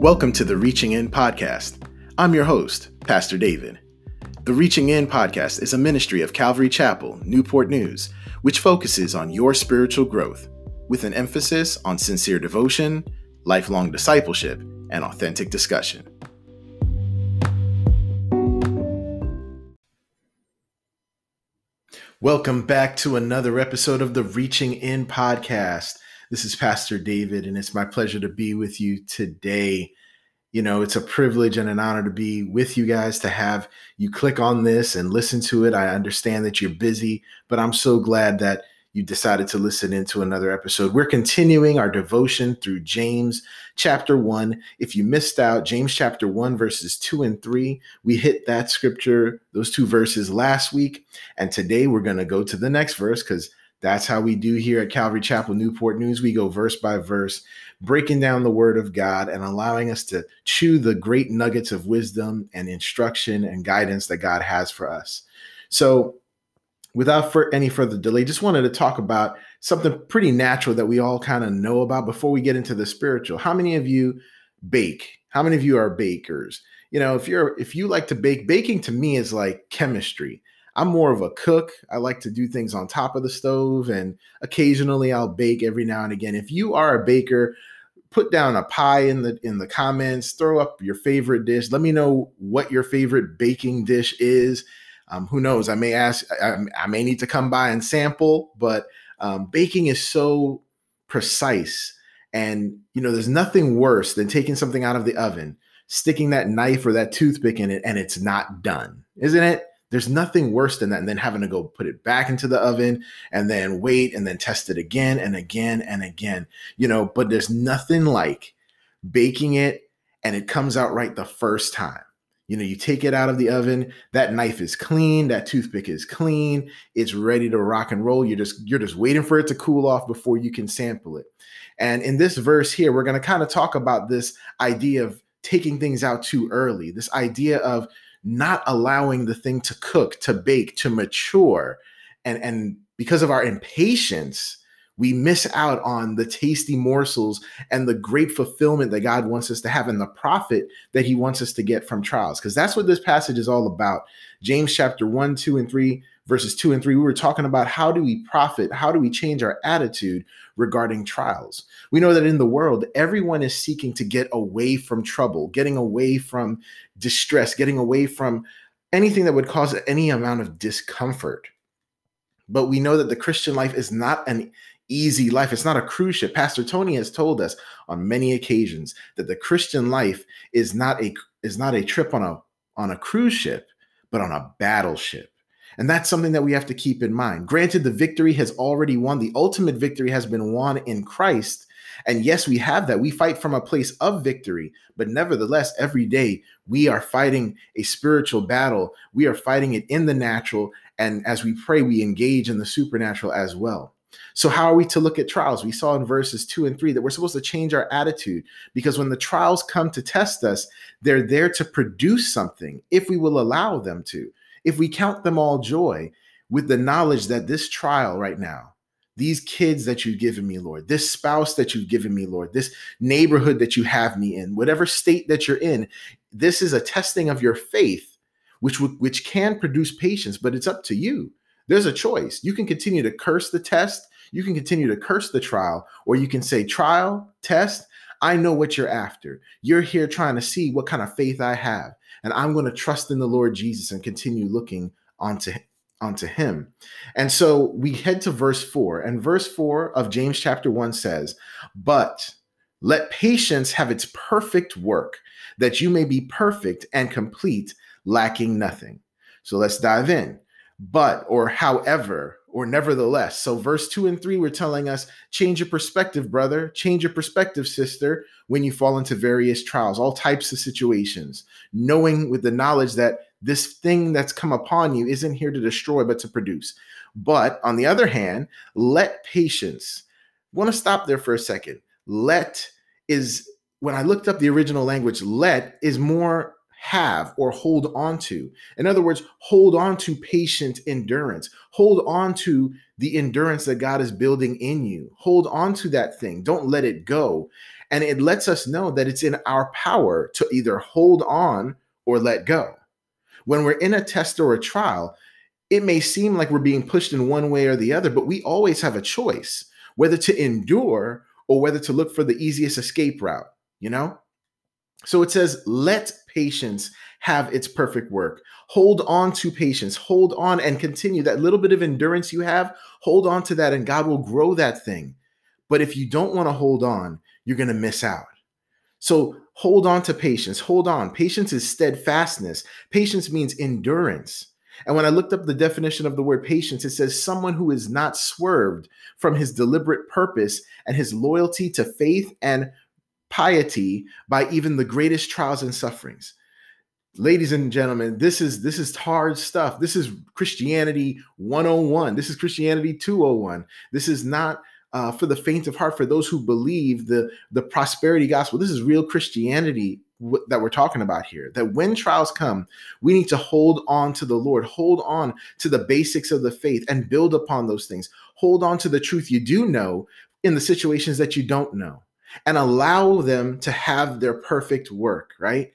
Welcome to the Reaching In podcast. I'm your host, Pastor David. The Reaching In podcast is a ministry of Calvary Chapel, Newport News, which focuses on your spiritual growth with an emphasis on sincere devotion, lifelong discipleship, and authentic discussion. Welcome back to another episode of the Reaching In podcast. This is Pastor David, and it's my pleasure to be with you today. You know, it's a privilege and an honor to be with you guys to have you click on this and listen to it. I understand that you're busy, but I'm so glad that you decided to listen into another episode. We're continuing our devotion through James chapter 1. If you missed out, James chapter 1, verses 2 and 3, we hit that scripture, those two verses last week. And today we're going to go to the next verse because that's how we do here at Calvary Chapel Newport News. We go verse by verse, breaking down the word of God and allowing us to chew the great nuggets of wisdom and instruction and guidance that God has for us. So, without for any further delay, just wanted to talk about something pretty natural that we all kind of know about before we get into the spiritual. How many of you bake? How many of you are bakers? You know, if you're if you like to bake, baking to me is like chemistry. I'm more of a cook. I like to do things on top of the stove and occasionally I'll bake every now and again. If you are a baker, put down a pie in the in the comments, throw up your favorite dish. Let me know what your favorite baking dish is. Um, who knows? I may ask, I, I, may need to come by and sample, but um, baking is so precise. And, you know, there's nothing worse than taking something out of the oven, sticking that knife or that toothpick in it, and it's not done, isn't it? There's nothing worse than that. And then having to go put it back into the oven and then wait and then test it again and again and again, you know, but there's nothing like baking it and it comes out right the first time. You know, you take it out of the oven, that knife is clean, that toothpick is clean, it's ready to rock and roll. You're just you're just waiting for it to cool off before you can sample it. And in this verse here, we're going to kind of talk about this idea of taking things out too early, this idea of not allowing the thing to cook, to bake, to mature. And, and because of our impatience, we miss out on the tasty morsels and the great fulfillment that God wants us to have and the profit that he wants us to get from trials. Because that's what this passage is all about. James chapter 1, 2, and 3, verses 2 and 3, we were talking about how do we profit? How do we change our attitude regarding trials? We know that in the world, everyone is seeking to get away from trouble, getting away from distress, getting away from anything that would cause any amount of discomfort. But we know that the Christian life is not an easy life. It's not a cruise ship. Pastor Tony has told us on many occasions that the Christian life is not a is not a trip on a on a cruise ship, but on a battleship. And that's something that we have to keep in mind. Granted, the victory has already won. The ultimate victory has been won in Christ. And yes, we have that. We fight from a place of victory, but nevertheless, every day we are fighting a spiritual battle. We are fighting it in the natural. And as we pray, we engage in the supernatural as well. So, how are we to look at trials? We saw in verses two and three that we're supposed to change our attitude because when the trials come to test us, they're there to produce something if we will allow them to. If we count them all joy with the knowledge that this trial right now, these kids that you've given me, Lord, this spouse that you've given me, Lord, this neighborhood that you have me in, whatever state that you're in, this is a testing of your faith, which which can produce patience, but it's up to you. There's a choice. You can continue to curse the test, you can continue to curse the trial, or you can say, trial, test, I know what you're after. You're here trying to see what kind of faith I have. And I'm going to trust in the Lord Jesus and continue looking onto onto him. And so we head to verse 4. And verse 4 of James chapter 1 says, "But let patience have its perfect work, that you may be perfect and complete, lacking nothing." So let's dive in but or however or nevertheless. So, verse 2 and 3 we're telling us change your perspective, brother, change your perspective, sister, when you fall into various trials, all types of situations, knowing with the knowledge that this thing that's come upon you isn't here to destroy, but to produce. But on the other hand, let patience. I want to stop there for a second. Let is when I looked up the original language, let is more have or hold on to. In other words, hold on to patient endurance. Hold on to the endurance that God is building in you. Hold on to that thing. Don't let it go. And it lets us know that it's in our power to either hold on or let go. When we're in a test or a trial, it may seem like we're being pushed in one way or the other, but we always have a choice whether to endure or whether to look for the easiest escape route, you know? So it says, let patience have its perfect work. Hold on to patience, hold on and continue. That little bit of endurance you have, hold on to that, and God will grow that thing. But if you don't want to hold on, you're going to miss out. So hold on to patience. Hold on. Patience is steadfastness. Patience means endurance. And when I looked up the definition of the word patience, it says someone who is not swerved from his deliberate purpose and his loyalty to faith and piety by even the greatest trials and sufferings. Ladies and gentlemen, this is this is hard stuff. This is Christianity 101. This is Christianity 201. This is not uh, for the faint of heart for those who believe the the prosperity gospel. This is real Christianity w- that we're talking about here. That when trials come, we need to hold on to the Lord, hold on to the basics of the faith, and build upon those things. Hold on to the truth you do know in the situations that you don't know and allow them to have their perfect work, right?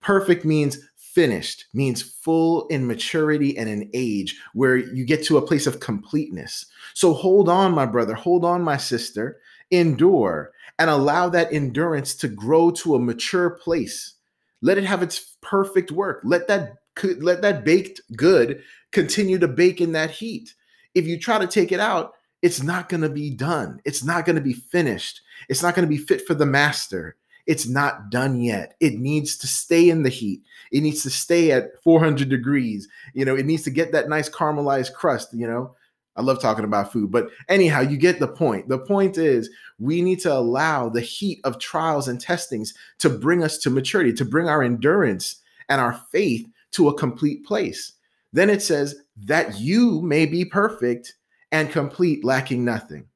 Perfect means finished, means full in maturity and in age, where you get to a place of completeness. So hold on, my brother, hold on, my sister, endure and allow that endurance to grow to a mature place. Let it have its perfect work. Let that let that baked good continue to bake in that heat. If you try to take it out, it's not going to be done. It's not going to be finished. It's not going to be fit for the master. It's not done yet. It needs to stay in the heat. It needs to stay at 400 degrees. You know, it needs to get that nice caramelized crust, you know. I love talking about food, but anyhow, you get the point. The point is we need to allow the heat of trials and testings to bring us to maturity, to bring our endurance and our faith to a complete place. Then it says that you may be perfect and complete, lacking nothing.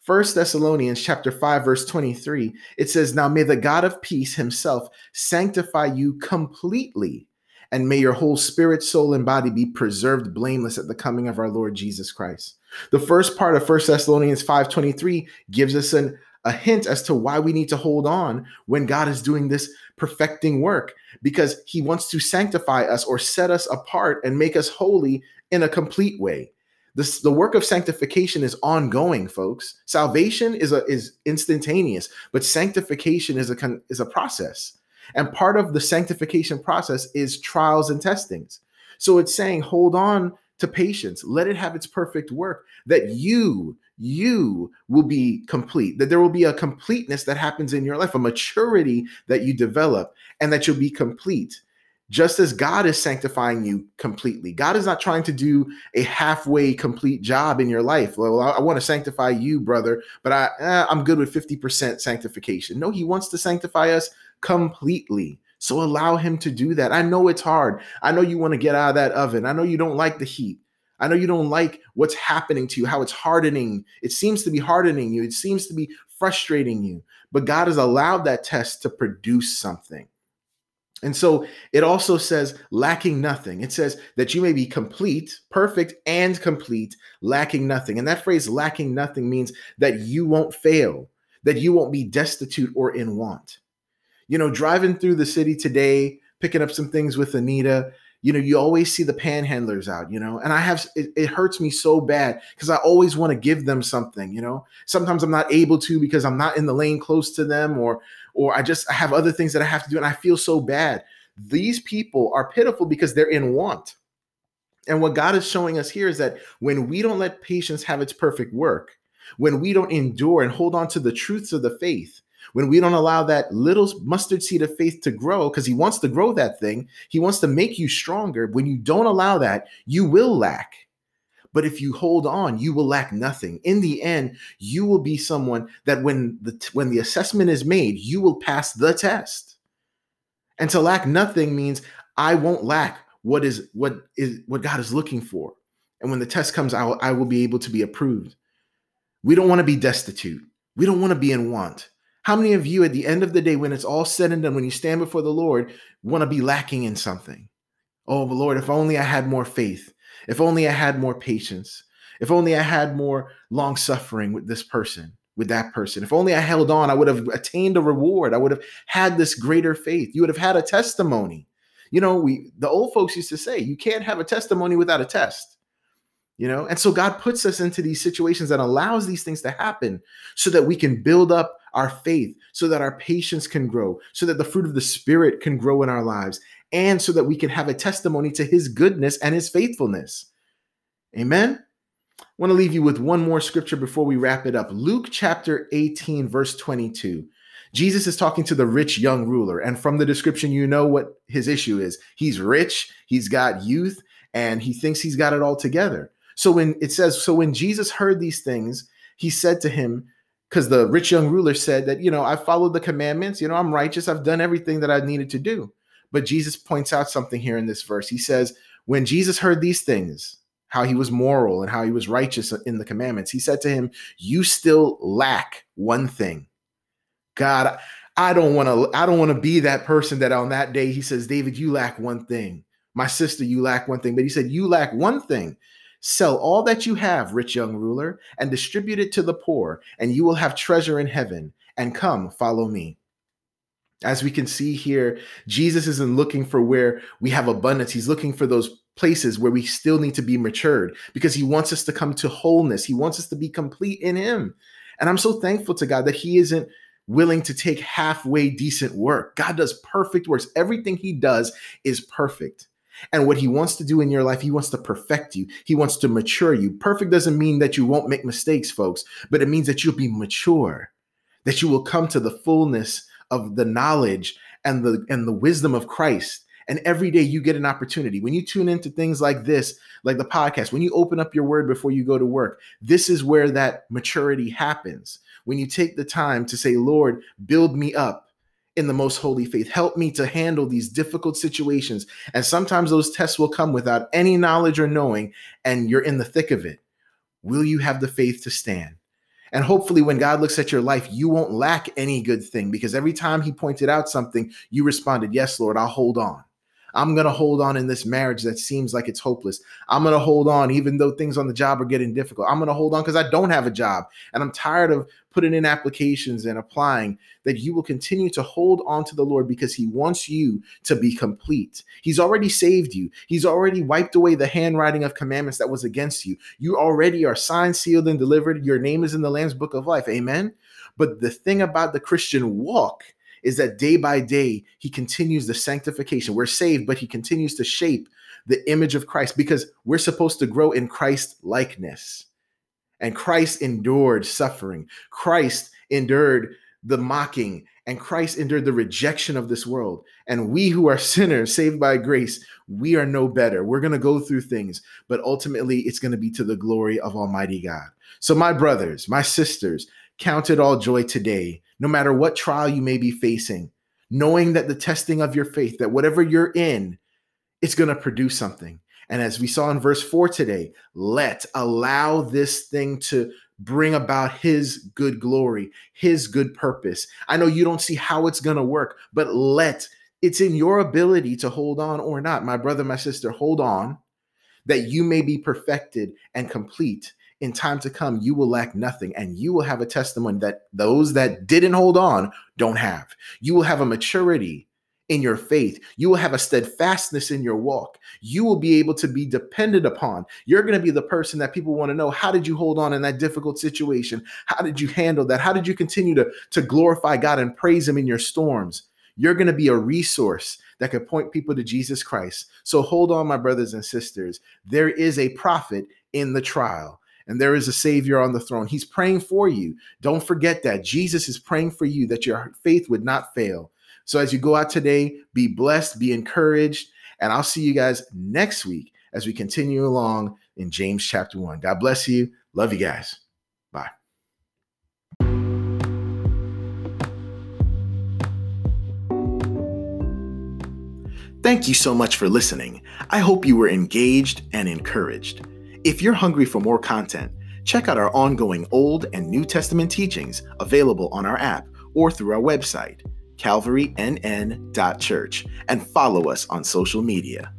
First Thessalonians chapter 5 verse 23 it says now may the God of peace himself sanctify you completely and may your whole spirit soul and body be preserved blameless at the coming of our Lord Jesus Christ. The first part of First Thessalonians 5:23 gives us an, a hint as to why we need to hold on when God is doing this perfecting work because he wants to sanctify us or set us apart and make us holy in a complete way. This, the work of sanctification is ongoing, folks. Salvation is a, is instantaneous, but sanctification is a is a process. And part of the sanctification process is trials and testings. So it's saying, hold on to patience, let it have its perfect work, that you, you will be complete, that there will be a completeness that happens in your life, a maturity that you develop, and that you'll be complete just as God is sanctifying you completely. God is not trying to do a halfway complete job in your life. Well, I, I want to sanctify you, brother, but I eh, I'm good with 50% sanctification. No, he wants to sanctify us completely. So allow him to do that. I know it's hard. I know you want to get out of that oven. I know you don't like the heat. I know you don't like what's happening to you, how it's hardening. It seems to be hardening you. It seems to be frustrating you. But God has allowed that test to produce something. And so it also says, lacking nothing. It says that you may be complete, perfect, and complete, lacking nothing. And that phrase, lacking nothing, means that you won't fail, that you won't be destitute or in want. You know, driving through the city today, picking up some things with Anita, you know, you always see the panhandlers out, you know, and I have, it, it hurts me so bad because I always want to give them something, you know. Sometimes I'm not able to because I'm not in the lane close to them or, or I just have other things that I have to do and I feel so bad. These people are pitiful because they're in want. And what God is showing us here is that when we don't let patience have its perfect work, when we don't endure and hold on to the truths of the faith, when we don't allow that little mustard seed of faith to grow, because He wants to grow that thing, He wants to make you stronger. When you don't allow that, you will lack. But if you hold on, you will lack nothing. In the end, you will be someone that when the when the assessment is made, you will pass the test. And to lack nothing means I won't lack what is what is what God is looking for. And when the test comes, I will, I will be able to be approved. We don't want to be destitute. We don't want to be in want. How many of you, at the end of the day, when it's all said and done, when you stand before the Lord, want to be lacking in something? Oh, Lord, if only I had more faith. If only I had more patience. If only I had more long suffering with this person, with that person. If only I held on, I would have attained a reward. I would have had this greater faith. You would have had a testimony. You know, we the old folks used to say, you can't have a testimony without a test you know and so god puts us into these situations that allows these things to happen so that we can build up our faith so that our patience can grow so that the fruit of the spirit can grow in our lives and so that we can have a testimony to his goodness and his faithfulness amen I want to leave you with one more scripture before we wrap it up luke chapter 18 verse 22 Jesus is talking to the rich young ruler. And from the description, you know what his issue is. He's rich, he's got youth, and he thinks he's got it all together. So when it says, so when Jesus heard these things, he said to him, because the rich young ruler said that, you know, I followed the commandments, you know, I'm righteous, I've done everything that I needed to do. But Jesus points out something here in this verse. He says, when Jesus heard these things, how he was moral and how he was righteous in the commandments, he said to him, You still lack one thing. God, I don't want to, I don't want to be that person that on that day he says, David, you lack one thing. My sister, you lack one thing. But he said, You lack one thing. Sell all that you have, rich young ruler, and distribute it to the poor, and you will have treasure in heaven. And come, follow me. As we can see here, Jesus isn't looking for where we have abundance. He's looking for those places where we still need to be matured because he wants us to come to wholeness. He wants us to be complete in him. And I'm so thankful to God that he isn't willing to take halfway decent work. God does perfect works. Everything he does is perfect. And what he wants to do in your life, he wants to perfect you. He wants to mature you. Perfect doesn't mean that you won't make mistakes, folks, but it means that you'll be mature, that you will come to the fullness of the knowledge and the and the wisdom of Christ. And every day you get an opportunity. When you tune into things like this, like the podcast, when you open up your word before you go to work, this is where that maturity happens. When you take the time to say, Lord, build me up in the most holy faith. Help me to handle these difficult situations. And sometimes those tests will come without any knowledge or knowing, and you're in the thick of it. Will you have the faith to stand? And hopefully, when God looks at your life, you won't lack any good thing because every time He pointed out something, you responded, Yes, Lord, I'll hold on. I'm going to hold on in this marriage that seems like it's hopeless. I'm going to hold on even though things on the job are getting difficult. I'm going to hold on because I don't have a job and I'm tired of putting in applications and applying. That you will continue to hold on to the Lord because He wants you to be complete. He's already saved you, He's already wiped away the handwriting of commandments that was against you. You already are signed, sealed, and delivered. Your name is in the Lamb's book of life. Amen. But the thing about the Christian walk is that day by day, he continues the sanctification. We're saved, but he continues to shape the image of Christ because we're supposed to grow in Christ likeness. And Christ endured suffering. Christ endured the mocking, and Christ endured the rejection of this world. And we who are sinners, saved by grace, we are no better. We're going to go through things, but ultimately it's going to be to the glory of Almighty God. So, my brothers, my sisters, count it all joy today no matter what trial you may be facing, knowing that the testing of your faith, that whatever you're in, it's going to produce something. And as we saw in verse 4 today, let allow this thing to bring about his good glory, his good purpose. I know you don't see how it's going to work, but let it's in your ability to hold on or not. My brother, my sister, hold on that you may be perfected and complete in time to come, you will lack nothing and you will have a testimony that those that didn't hold on don't have. You will have a maturity in your faith. You will have a steadfastness in your walk. You will be able to be dependent upon. You're going to be the person that people want to know. How did you hold on in that difficult situation? How did you handle that? How did you continue to, to glorify God and praise Him in your storms? You're going to be a resource that could point people to Jesus Christ. So hold on, my brothers and sisters. There is a profit in the trial and there is a savior on the throne. He's praying for you. Don't forget that. Jesus is praying for you that your faith would not fail. So as you go out today, be blessed, be encouraged, and I'll see you guys next week as we continue along in James chapter 1. God bless you. Love you guys. Bye. Thank you so much for listening. I hope you were engaged and encouraged. If you're hungry for more content, check out our ongoing Old and New Testament teachings available on our app or through our website, calvarynn.church, and follow us on social media.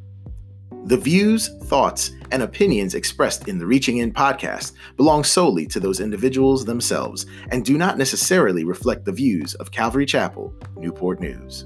The views, thoughts, and opinions expressed in the Reaching In podcast belong solely to those individuals themselves and do not necessarily reflect the views of Calvary Chapel, Newport News.